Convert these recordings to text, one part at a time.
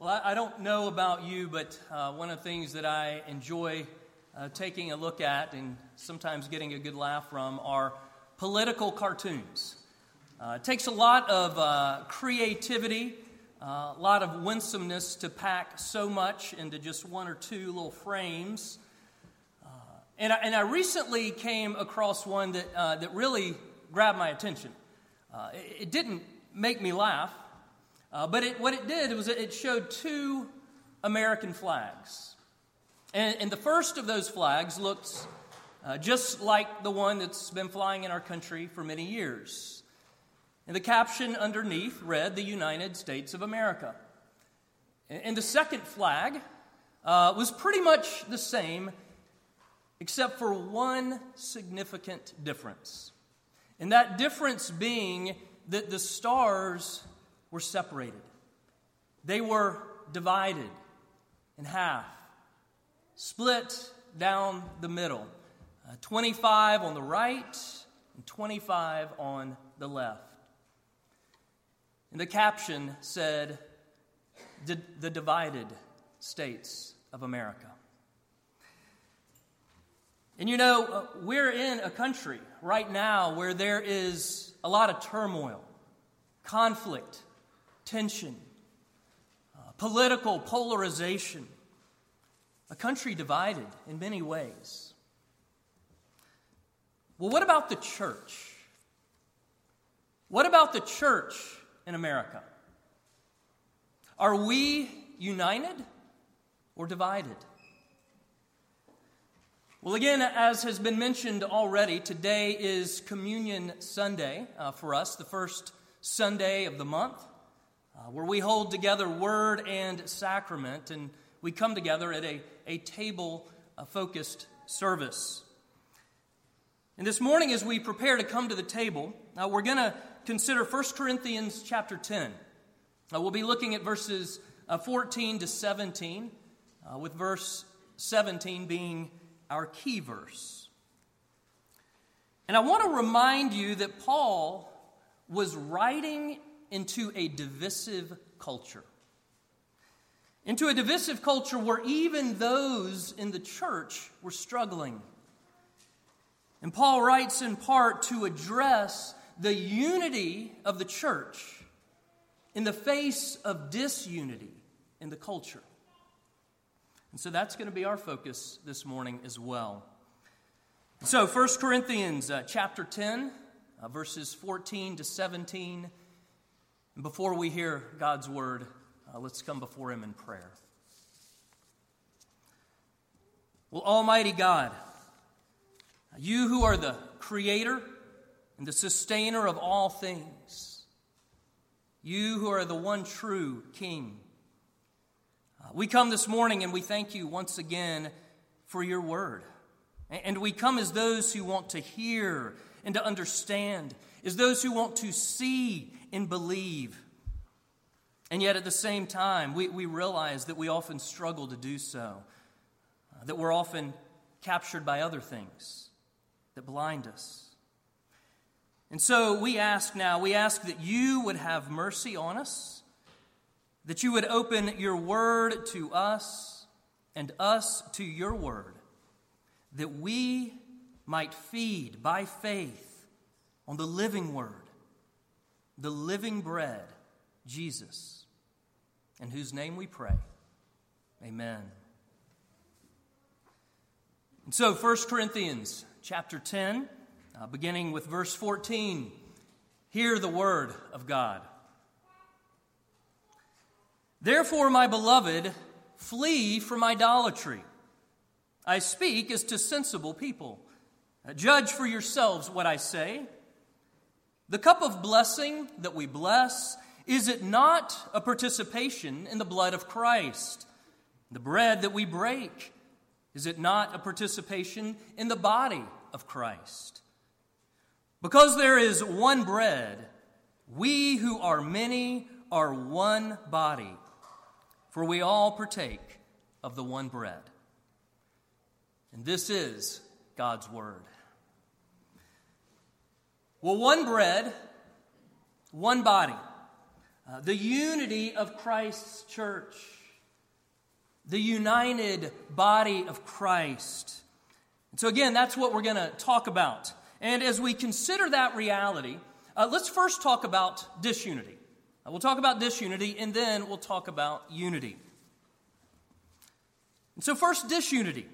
Well, I, don't know about you, but uh, one of the things that I enjoy uh, taking a look at and sometimes getting a good laugh from are political cartoons. Uh, it takes a lot of uh, creativity, uh, a lot of winsomeness to pack so much into just one or two little frames. Uh, and I, and, I, recently came across one that, that really grabbed my attention. It, it didn't make me laugh, uh, but it, what it did was it showed two American flags. And, and the first of those flags looks uh, just like the one that's been flying in our country for many years. And the caption underneath read, The United States of America. And, and the second flag uh, was pretty much the same, except for one significant difference. And that difference being that the stars were separated. They were divided in half, split down the middle. Uh, 25 on the right and 25 on the left. And the caption said, The Divided States of America. And you know, uh, we're in a country right now where there is a lot of turmoil, conflict, tension, uh, political polarization, a country divided in many ways. Well, what about the church? What about the church in America? Are we united or divided? Well, again, as has been mentioned already, today is Communion Sunday uh, for us, the first Sunday of the month uh, where we hold together word and sacrament, and we come together at a, a table focused service. And this morning, as we prepare to come to the table, uh, we're going to consider 1 Corinthians chapter 10. Uh, we'll be looking at verses uh, 14 to 17, uh, with verse 17 being our key verse. And I want to remind you that Paul was writing into a divisive culture. Into a divisive culture where even those in the church were struggling. And Paul writes in part to address the unity of the church in the face of disunity in the culture. And so that's going to be our focus this morning as well. So 1 Corinthians uh, chapter 10, uh, verses 14 to 17 and before we hear God's word, uh, let's come before Him in prayer. Well, Almighty God, you who are the creator and the sustainer of all things, you who are the one true King, uh, we come this morning and we thank you once again for your word. And we come as those who want to hear and to understand, is those who want to see and believe. And yet, at the same time, we, we realize that we often struggle to do so, uh, that we're often captured by other things that blind us. And so we ask now, we ask that you would have mercy on us, that you would open your word to us and us to your word, that we might feed by faith on the living word the living bread, Jesus, in whose name we pray. Amen. And so, 1 Corinthians chapter 10, uh, beginning with verse 14, hear the word of God. Therefore, my beloved, flee from idolatry. I speak as to sensible people. Judge for yourselves what I say. The cup of blessing that we bless, is it not a participation in the blood of Christ? The bread that we break, is it not a participation in the body of Christ? Because there is one bread, we who are many are one body, for we all partake of the one bread. And this is God's word. Well, one bread, one body. uh, the unity of Christ's church, the united body of Christ. And so, again, that's what we're going to talk about. And as we consider that reality, uh, let's first talk about disunity. Uh, we'll talk about disunity, and then we'll talk about unity. And so, first, disunity.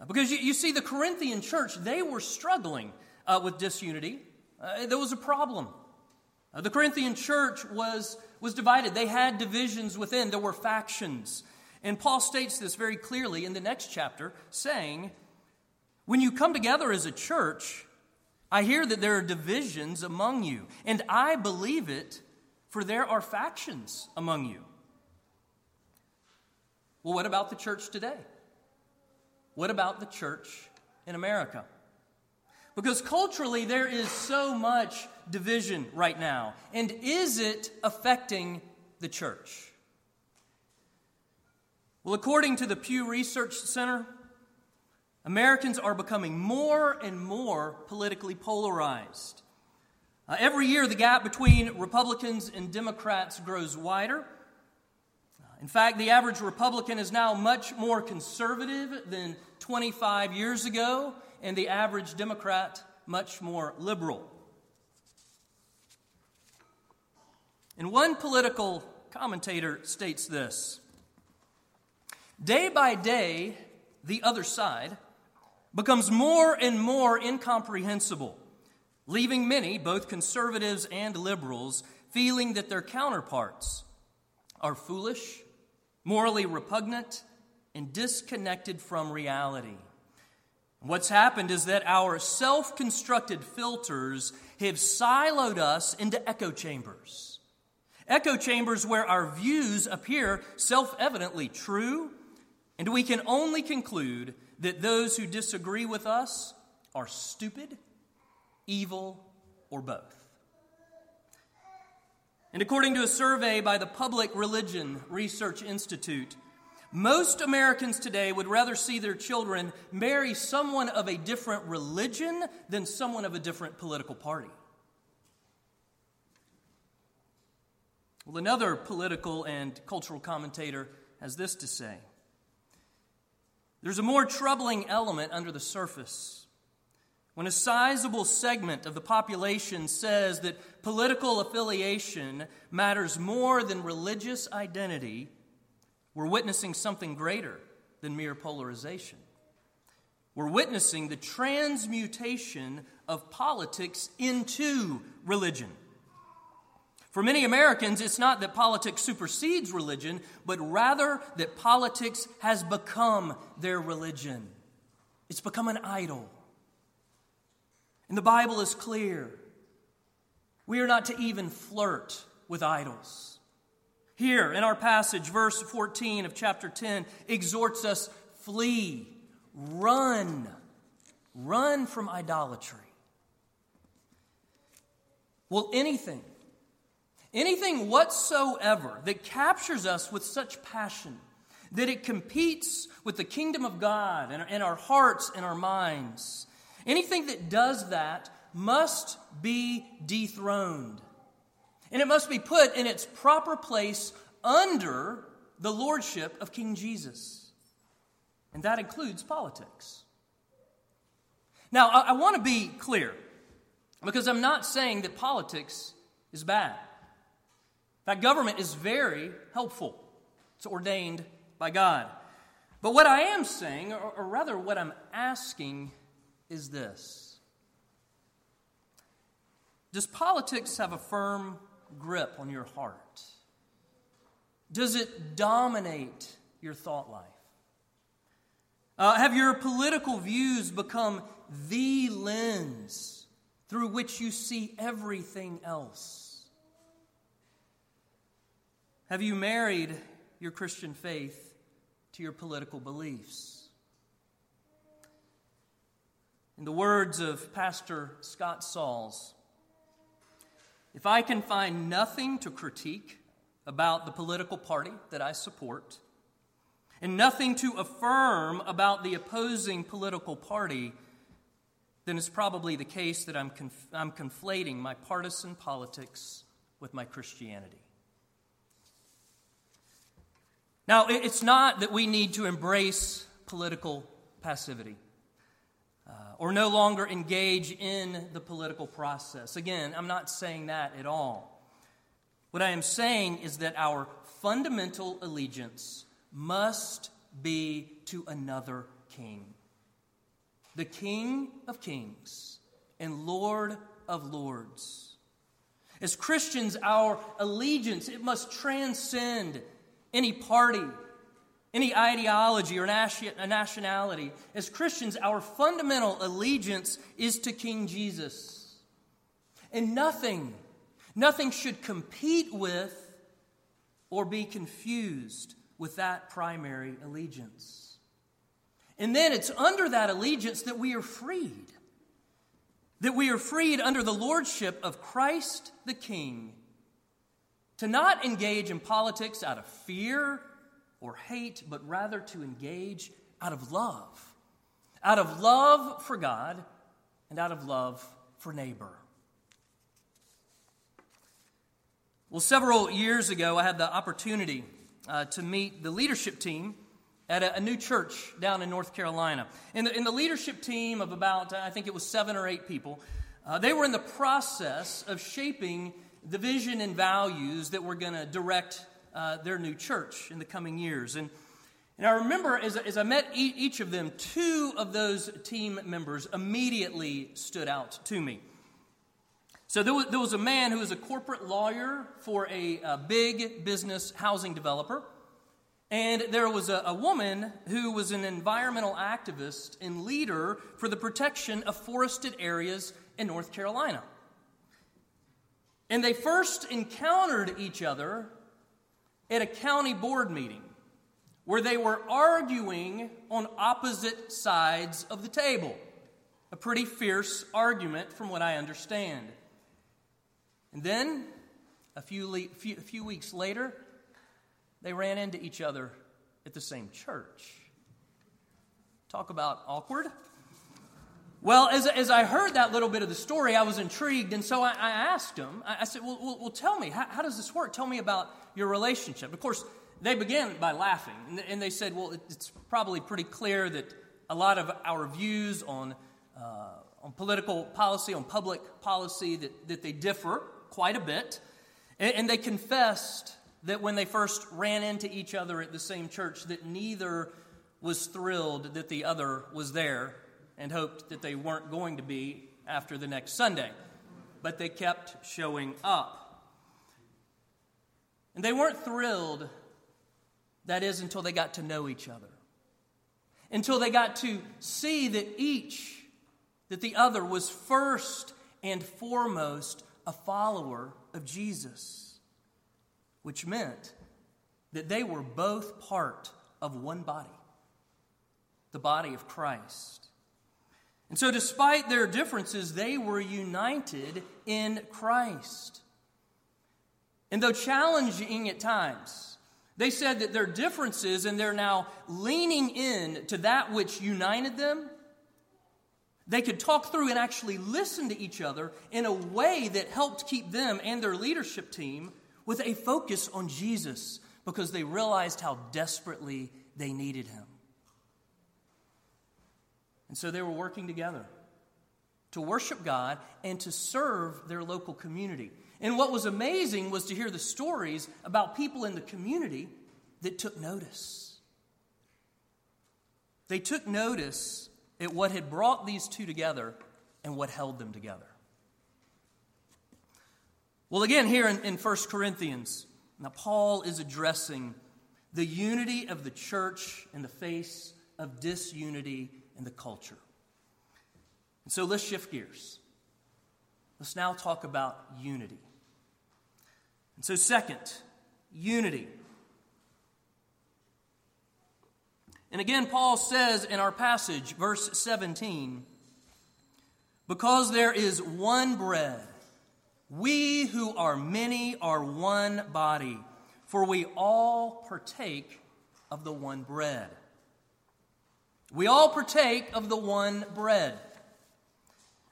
Uh, because you, you see, the Corinthian church, they were struggling uh, with disunity. Uh, there was a problem. Uh, the Corinthian church was, was divided, they had divisions within, there were factions. And Paul states this very clearly in the next chapter, saying, When you come together as a church, I hear that there are divisions among you, and I believe it, for there are factions among you. Well, what about the church today? What about the church in America? Because culturally, there is so much division right now. And is it affecting the church? Well, according to the Pew Research Center, Americans are becoming more and more politically polarized. Uh, every year, the gap between Republicans and Democrats grows wider. In fact, the average Republican is now much more conservative than 25 years ago, and the average Democrat much more liberal. And one political commentator states this Day by day, the other side becomes more and more incomprehensible, leaving many, both conservatives and liberals, feeling that their counterparts are foolish morally repugnant, and disconnected from reality. What's happened is that our self constructed filters have siloed us into echo chambers. Echo chambers where our views appear self evidently true, and we can only conclude that those who disagree with us are stupid, evil, or both. And according to a survey by the Public Religion Research Institute, most Americans today would rather see their children marry someone of a different religion than someone of a different political party. Well, another political and cultural commentator has this to say There's a more troubling element under the surface when a sizable segment of the population says that political affiliation matters more than religious identity, we're witnessing something greater than mere polarization. We're witnessing the transmutation of politics into religion. For many Americans, it's not that politics supersedes religion, but rather that politics has become their religion. It's become an idol. And the Bible is clear. We are not to even flirt with idols. Here in our passage, verse 14 of chapter 10 exhorts us flee, run, run from idolatry. Well, anything, anything whatsoever that captures us with such passion that it competes with the kingdom of God in our hearts and our minds Anything that does that must be dethroned. And it must be put in its proper place under the lordship of King Jesus. And that includes politics. Now, I, I want to be clear because I'm not saying that politics is bad. That government is very helpful, it's ordained by God. But what I am saying, or, or rather what I'm asking, is this Does politics have a firm grip on your heart? Does it dominate your thought life? Uh, have your political views become the lens through which you see everything else? Have you married your Christian faith to your political beliefs? In the words of Pastor Scott Sauls, if I can find nothing to critique about the political party that I support, and nothing to affirm about the opposing political party, then it's probably the case that I'm, conf- I'm conflating my partisan politics with my Christianity. Now, it's not that we need to embrace political passivity uh, or no longer engage in the political process. Again, I'm not saying that at all. What I am saying is that our fundamental allegiance must be to another king the King of Kings and Lord of Lords. As Christians, our allegiance, it must transcend any party, any ideology or nationality. As Christians, our fundamental allegiance is to King Jesus. And nothing, nothing should compete with or be confused with that primary allegiance. And then it's under that allegiance that we are freed. That we are freed under the lordship of Christ the King to not engage in politics out of fear or hate, but rather to engage out of love. Out of love for God and out of love for neighbor. Well, several years ago, I had the opportunity uh, to meet the leadership team at a, a, new church down in North Carolina. In the, the leadership team of about, I think it was seven or eight people, uh, they were in the process of shaping the vision and values that were going to direct uh, their new church in the coming years. And, and I remember as, as I met e- each of them, two of those team members immediately stood out to me. So there was, there was a man who was a corporate lawyer for a, a big business housing developer. And there was a, a, woman who was an environmental activist and leader for the protection of forested areas in North Carolina. And they first encountered each other at a county board meeting where they were arguing on opposite sides of the table. A pretty fierce argument, from what I understand. And then, a few, le- few, a few weeks later, they ran into each other at the same church. Talk about awkward. Well, as, as I heard that little bit of the story, I was intrigued, and so I, I asked him, I, I said, well, well, well, tell me, how, how, does this work? Tell me about your relationship. Of course, they began by laughing, and, and they said, well, it's probably pretty clear that a lot of our views on, uh, on political policy, on public policy, that, that they differ quite a bit. And, and they confessed that when they first ran into each other at the same church, that neither was thrilled that the other was there and hoped that they weren't going to be after the next Sunday. But they kept showing up. And they weren't thrilled, that is, until they got to know each other. Until they got to see that each, that the other was first and foremost a follower of Jesus, which meant that they were both part of one body, the body of Christ. And so, despite their differences, they were united in Christ. And though challenging at times, they said that their differences and they're now leaning in to that which united them. They could talk through and actually listen to each other in a way that helped keep them and their leadership team with a focus on Jesus because they realized how desperately they needed him. And so they were working together to worship God and to serve their local community. And what was amazing was to hear the stories about people in the community that took notice. They took notice at what had brought these two together and what held them together. Well, again, here in, in 1 Corinthians, now Paul is addressing the unity of the church in the face of disunity in the culture. And so let's shift gears. Let's now talk about unity. And so, second, unity. And again, Paul says in our passage, verse 17, because there is one bread, we who are many are one body, for we all partake of the one bread. We all partake of the one bread.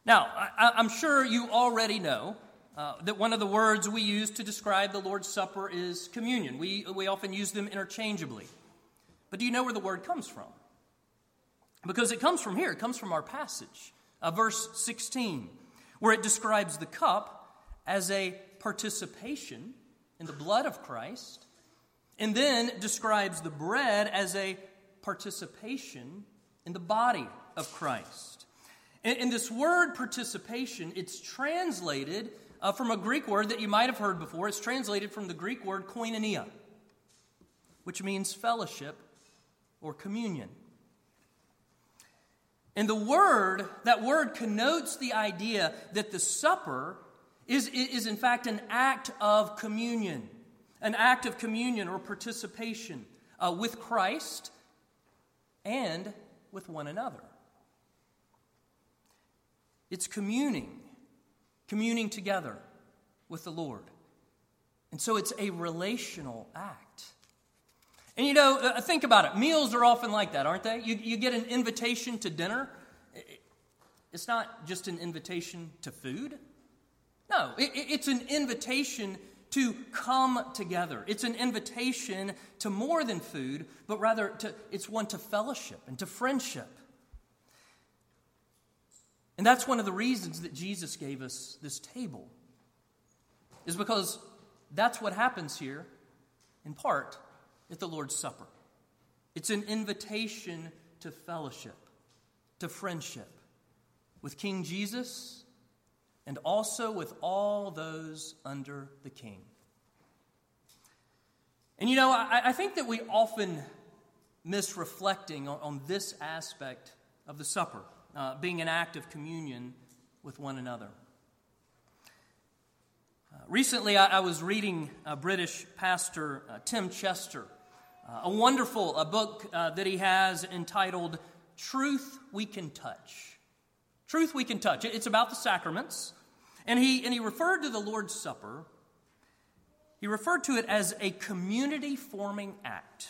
Now, I, am sure you already know uh, that one of the words we use to describe the Lord's Supper is communion. We, we often use them interchangeably. But do you know where the word comes from? Because it comes from here, it comes from our passage, uh, verse 16, where it describes the cup as a participation in the blood of Christ, and then describes the bread as a participation in the body of Christ. And, and this word participation, it's translated uh, from a Greek word that you might have heard before. It's translated from the Greek word koinonia, which means fellowship or communion. And the word, that word connotes the idea that the supper is, is in fact an act of communion, an act of communion or participation uh, with Christ and with one another. It's communing, communing together with the Lord. And so it's a relational act. And you know, uh, think about it. Meals are often like that, aren't they? You, you get an invitation to dinner. It's not just an invitation to food. No, it, it's an invitation to come together. It's an invitation to more than food, but rather to, it's one to fellowship and to friendship. And that's one of the reasons that Jesus gave us this table, is because that's what happens here, in part, at the Lord's Supper. It's an invitation to fellowship, to friendship with King Jesus and also with all those under the King. And you know, I, I think that we often miss reflecting on, on this aspect of the supper, uh, being an act of communion with one another. Uh, recently, I, I, was reading a British pastor, uh, Tim Chester uh, a wonderful a book uh, that he has entitled Truth We Can Touch. Truth We Can Touch. It's about the sacraments. And he, and he referred to the Lord's Supper, he referred to it as a community forming act.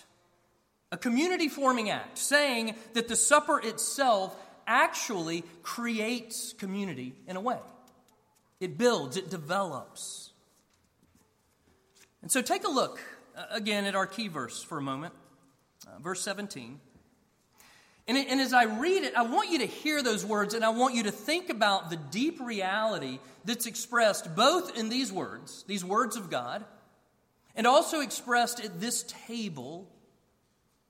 A community forming act, saying that the supper itself actually creates community in a way. It builds, it develops. And so take a look uh, again at our key verse for a moment, uh, verse 17. And, and as I read it, I want you to hear those words and I want you to think about the deep reality that's expressed both in these words, these words of God, and also expressed at this table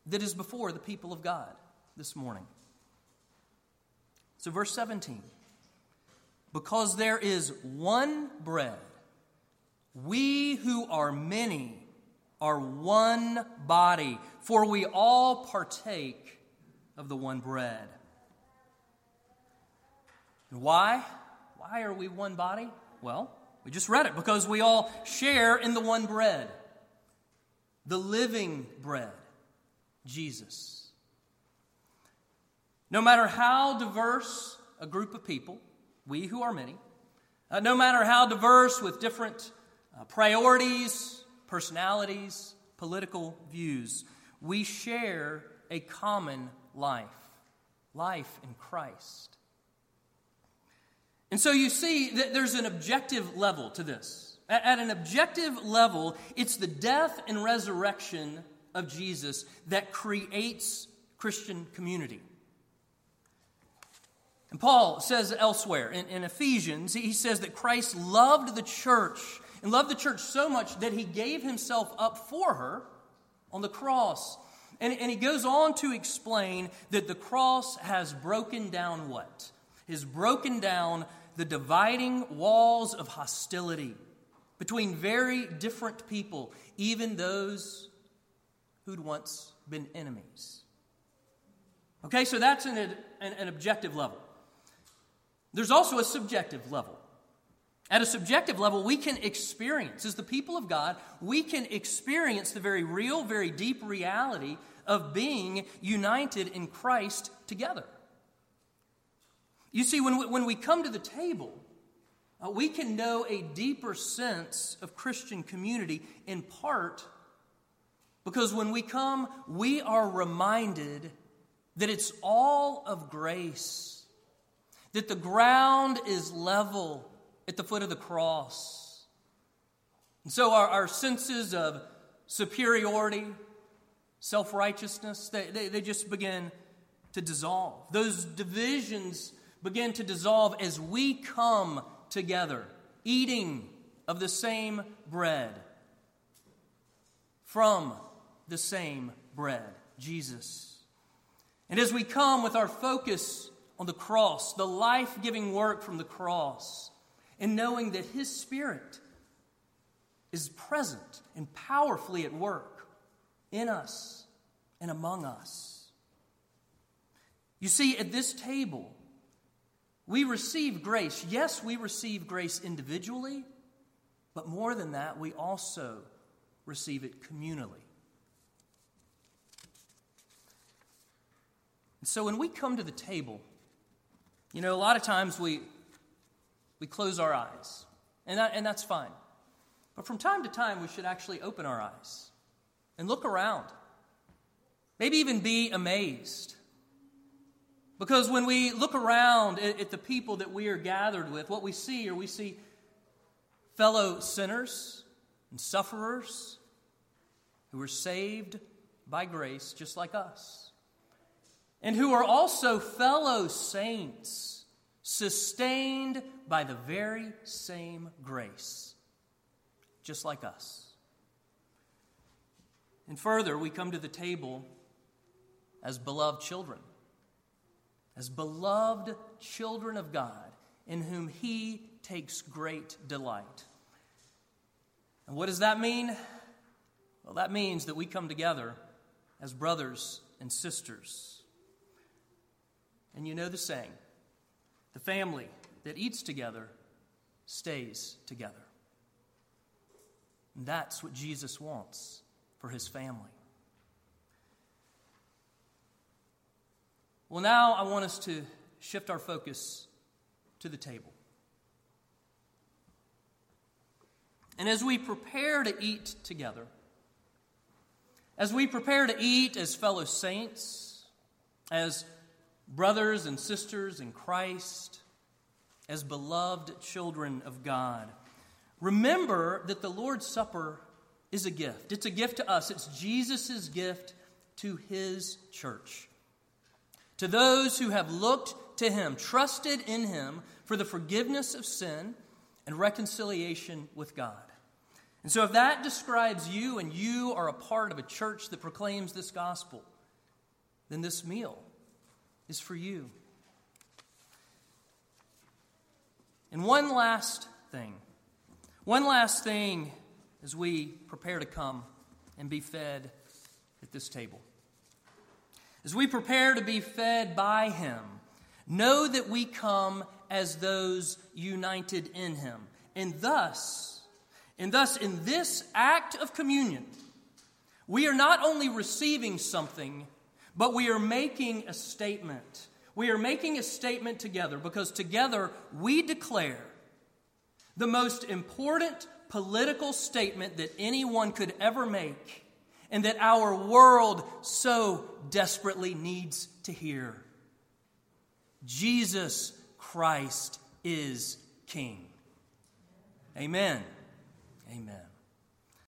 that is before the people of God this morning. So, verse 17 because there is one bread, we who are many are one body, for we all partake of the one bread. And why? Why are we one body? Well, we just read it because we all share in the one bread, the living bread, Jesus. No matter how diverse a group of people, we who are many, uh, no matter how diverse with different uh, priorities, personalities, political views. We share a common life life in Christ. And so you see that there's an objective level to this. At an objective level, it's the death and resurrection of Jesus that creates Christian community. And Paul says elsewhere in, in Ephesians, he says that Christ loved the church and loved the church so much that he gave himself up for her on the cross. And, and he goes on to explain that the cross has broken down what? Has broken down the dividing walls of hostility between very different people, even those who'd once been enemies. Okay, so that's an, an, an objective level. There's also a subjective level. At a subjective level, we can experience, as the people of God, we can experience the very real, very deep reality of being united in Christ together. You see, when we, when we come to the table, uh, we can know a deeper sense of Christian community in part because when we come, we are reminded that it's all of grace, that the ground is level at the foot of the cross. And so our, our senses of superiority, self righteousness, they, they, they just begin to dissolve. Those divisions begin to dissolve as we come together, eating of the same bread, from the same bread, Jesus. And as we come with our focus on the cross, the life giving work from the cross, and knowing that His Spirit is present and powerfully at work in us and among us. You see, at this table, we receive grace. Yes, we receive grace individually, but more than that, we also receive it communally. And so when we come to the table, you know, a lot of times we, we close our eyes, and, that, and that's fine. But from time to time, we should actually open our eyes and look around. Maybe even be amazed. Because when we look around at, at the people that we are gathered with, what we see are we see fellow sinners and sufferers who are saved by grace just like us, and who are also fellow saints sustained by the very same grace just like us. And further, we come to the table as beloved children, as beloved children of God, in whom He takes great delight. And what does that mean? Well, that means that we come together as brothers and sisters. And you know the saying the family that eats together stays together. And that's what Jesus wants for his family. Well, now I want us to shift our focus to the table. And as we prepare to eat together, as we prepare to eat as fellow saints, as brothers and sisters in Christ, as beloved children of God, Remember that the Lord's Supper is a gift. It's a gift to us, it's Jesus' gift to his church. To those who have looked to him, trusted in him for the forgiveness of sin and reconciliation with God. And so, if that describes you and you are a part of a church that proclaims this gospel, then this meal is for you. And one last thing. One last thing as we prepare to come and be fed at this table. As we prepare to be fed by Him, know that we come as those united in Him. And thus, and thus, in this act of communion, we are not only receiving something, but we are making a statement. We are making a statement together because together we declare the most important political statement that anyone could ever make, and that our world so desperately needs to hear. Jesus Christ is King. Amen. Amen.